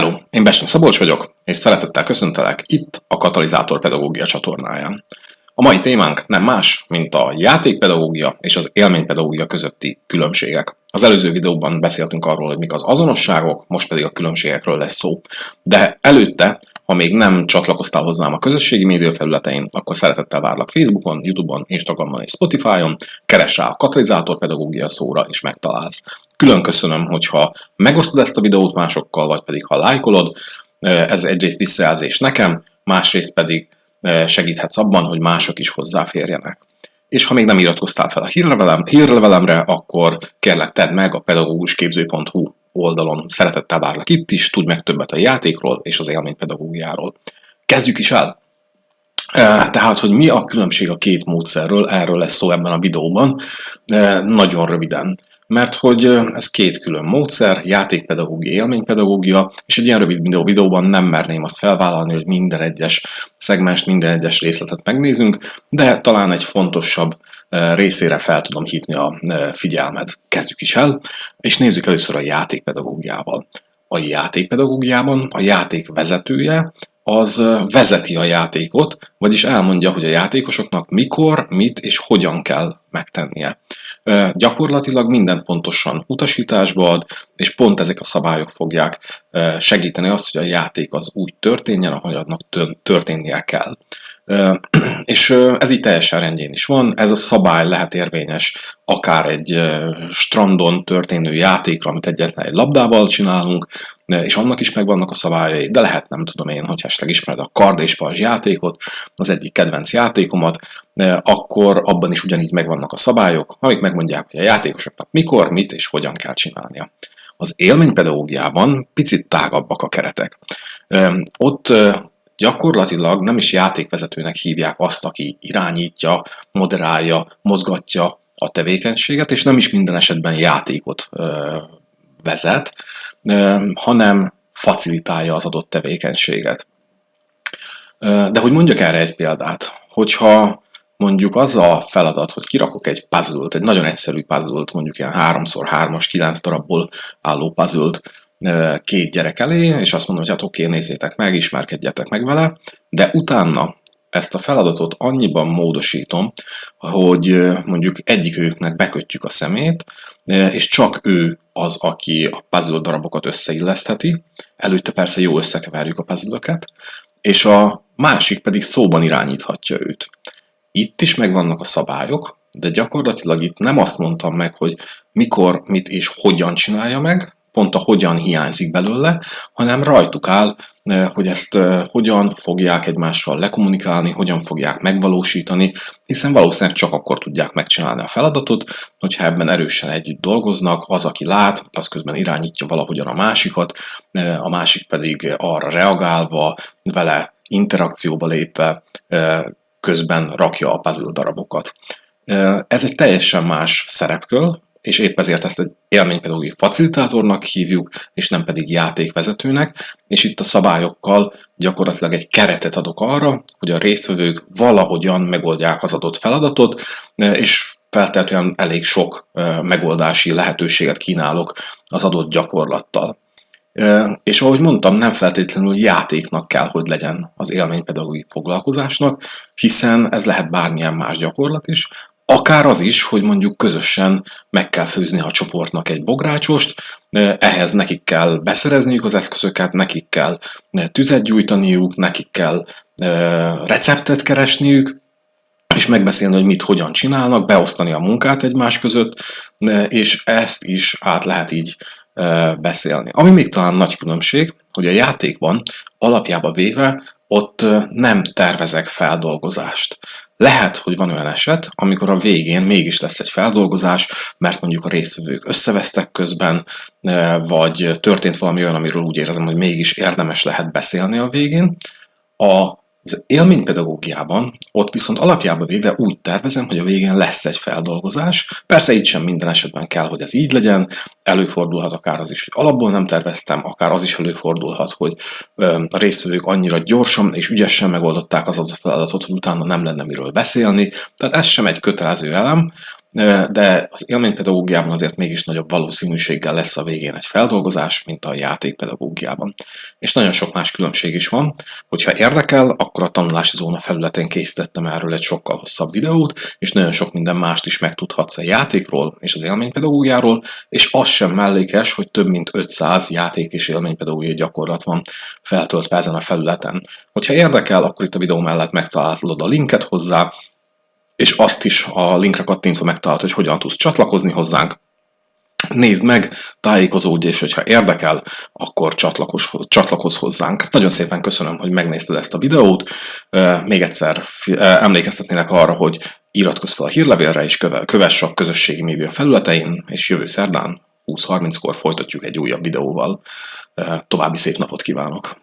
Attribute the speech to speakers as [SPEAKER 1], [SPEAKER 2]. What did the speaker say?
[SPEAKER 1] Hello, én Besni Szabolcs vagyok, és szeretettel köszöntelek itt a Katalizátor Pedagógia csatornáján. A mai témánk nem más, mint a játékpedagógia és az élménypedagógia közötti különbségek. Az előző videóban beszéltünk arról, hogy mik az azonosságok, most pedig a különbségekről lesz szó. De előtte, ha még nem csatlakoztál hozzám a közösségi média felületein, akkor szeretettel várlak Facebookon, Youtube-on, Instagramon és Spotify-on, keress rá a katalizátor pedagógia szóra és megtalálsz. Külön köszönöm, hogyha megosztod ezt a videót másokkal, vagy pedig ha lájkolod, ez egyrészt visszajelzés nekem, másrészt pedig segíthetsz abban, hogy mások is hozzáférjenek. És ha még nem iratkoztál fel a hírlevelem, hírlevelemre, akkor kérlek tedd meg a pedagógusképző.hu oldalon. Szeretettel várlak itt is, tudj meg többet a játékról és az élménypedagógiáról. Kezdjük is el! Tehát, hogy mi a különbség a két módszerről, erről lesz szó ebben a videóban, nagyon röviden mert hogy ez két külön módszer, játékpedagógia, élménypedagógia, és egy ilyen rövid videó videóban nem merném azt felvállalni, hogy minden egyes szegmest, minden egyes részletet megnézünk, de talán egy fontosabb részére fel tudom hívni a figyelmet. Kezdjük is el, és nézzük először a játékpedagógiával. A játékpedagógiában a játék vezetője az vezeti a játékot, vagyis elmondja, hogy a játékosoknak mikor, mit és hogyan kell megtennie. Gyakorlatilag minden pontosan utasításba ad, és pont ezek a szabályok fogják segíteni azt, hogy a játék az úgy történjen, ahogy annak történnie kell. És ez így teljesen rendjén is van. Ez a szabály lehet érvényes akár egy strandon történő játékra, amit egyetlen egy labdával csinálunk, és annak is megvannak a szabályai, de lehet, nem tudom én, hogy esetleg ismered a kard és pajzs játékot, az egyik kedvenc játékomat, akkor abban is ugyanígy megvannak a szabályok, amik megmondják, hogy a játékosoknak mikor, mit és hogyan kell csinálnia. Az élménypedagógiában picit tágabbak a keretek. Ott gyakorlatilag nem is játékvezetőnek hívják azt, aki irányítja, moderálja, mozgatja a tevékenységet, és nem is minden esetben játékot vezet, hanem facilitálja az adott tevékenységet. De hogy mondjak erre egy példát, hogyha mondjuk az a feladat, hogy kirakok egy puzzle egy nagyon egyszerű puzzle mondjuk ilyen 3x3-as, 9 darabból álló puzzle két gyerek elé, és azt mondom, hogy hát oké, nézzétek meg, ismerkedjetek meg vele, de utána ezt a feladatot annyiban módosítom, hogy mondjuk egyikőknek bekötjük a szemét, és csak ő az, aki a puzzle darabokat összeillesztheti, előtte persze jó összekeverjük a puzzle és a másik pedig szóban irányíthatja őt. Itt is megvannak a szabályok, de gyakorlatilag itt nem azt mondtam meg, hogy mikor, mit és hogyan csinálja meg, pont a hogyan hiányzik belőle, hanem rajtuk áll, eh, hogy ezt eh, hogyan fogják egymással lekommunikálni, hogyan fogják megvalósítani, hiszen valószínűleg csak akkor tudják megcsinálni a feladatot, hogyha ebben erősen együtt dolgoznak, az, aki lát, az közben irányítja valahogyan a másikat, eh, a másik pedig arra reagálva, vele interakcióba lépve, közben rakja a puzzle darabokat. Ez egy teljesen más szerepkör, és épp ezért ezt egy élménypedagógiai facilitátornak hívjuk, és nem pedig játékvezetőnek, és itt a szabályokkal gyakorlatilag egy keretet adok arra, hogy a résztvevők valahogyan megoldják az adott feladatot, és feltétlenül elég sok megoldási lehetőséget kínálok az adott gyakorlattal. És ahogy mondtam, nem feltétlenül játéknak kell, hogy legyen az élménypedagógiai foglalkozásnak, hiszen ez lehet bármilyen más gyakorlat is, Akár az is, hogy mondjuk közösen meg kell főzni a csoportnak egy bográcsost, ehhez nekik kell beszerezniük az eszközöket, nekik kell tüzet gyújtaniuk, nekik kell receptet keresniük, és megbeszélni, hogy mit hogyan csinálnak, beosztani a munkát egymás között, és ezt is át lehet így beszélni. Ami még talán nagy különbség, hogy a játékban alapjába véve ott nem tervezek feldolgozást. Lehet, hogy van olyan eset, amikor a végén mégis lesz egy feldolgozás, mert mondjuk a résztvevők összevesztek közben, vagy történt valami olyan, amiről úgy érzem, hogy mégis érdemes lehet beszélni a végén. A az élménypedagógiában ott viszont alapjába véve úgy tervezem, hogy a végén lesz egy feldolgozás. Persze itt sem minden esetben kell, hogy ez így legyen. Előfordulhat akár az is, hogy alapból nem terveztem, akár az is előfordulhat, hogy a résztvevők annyira gyorsan és ügyesen megoldották az adott feladatot, hogy utána nem lenne miről beszélni. Tehát ez sem egy kötelező elem, de az élménypedagógiában azért mégis nagyobb valószínűséggel lesz a végén egy feldolgozás, mint a játékpedagógiában. És nagyon sok más különbség is van. Hogyha érdekel, akkor a tanulási zóna felületén készítettem erről egy sokkal hosszabb videót, és nagyon sok minden mást is megtudhatsz a játékról és az élménypedagógiáról, és az sem mellékes, hogy több mint 500 játék és élménypedagógiai gyakorlat van feltöltve ezen a felületen. Hogyha érdekel, akkor itt a videó mellett megtalálod a linket hozzá, és azt is a linkre kattintva megtalálod, hogy hogyan tudsz csatlakozni hozzánk. Nézd meg, tájékozódj, és hogyha érdekel, akkor csatlakozz, csatlakozz hozzánk. Nagyon szépen köszönöm, hogy megnézted ezt a videót. Még egyszer emlékeztetnének arra, hogy iratkozz fel a hírlevélre, és kövess a közösségi média felületein, és jövő szerdán 20-30-kor folytatjuk egy újabb videóval. További szép napot kívánok!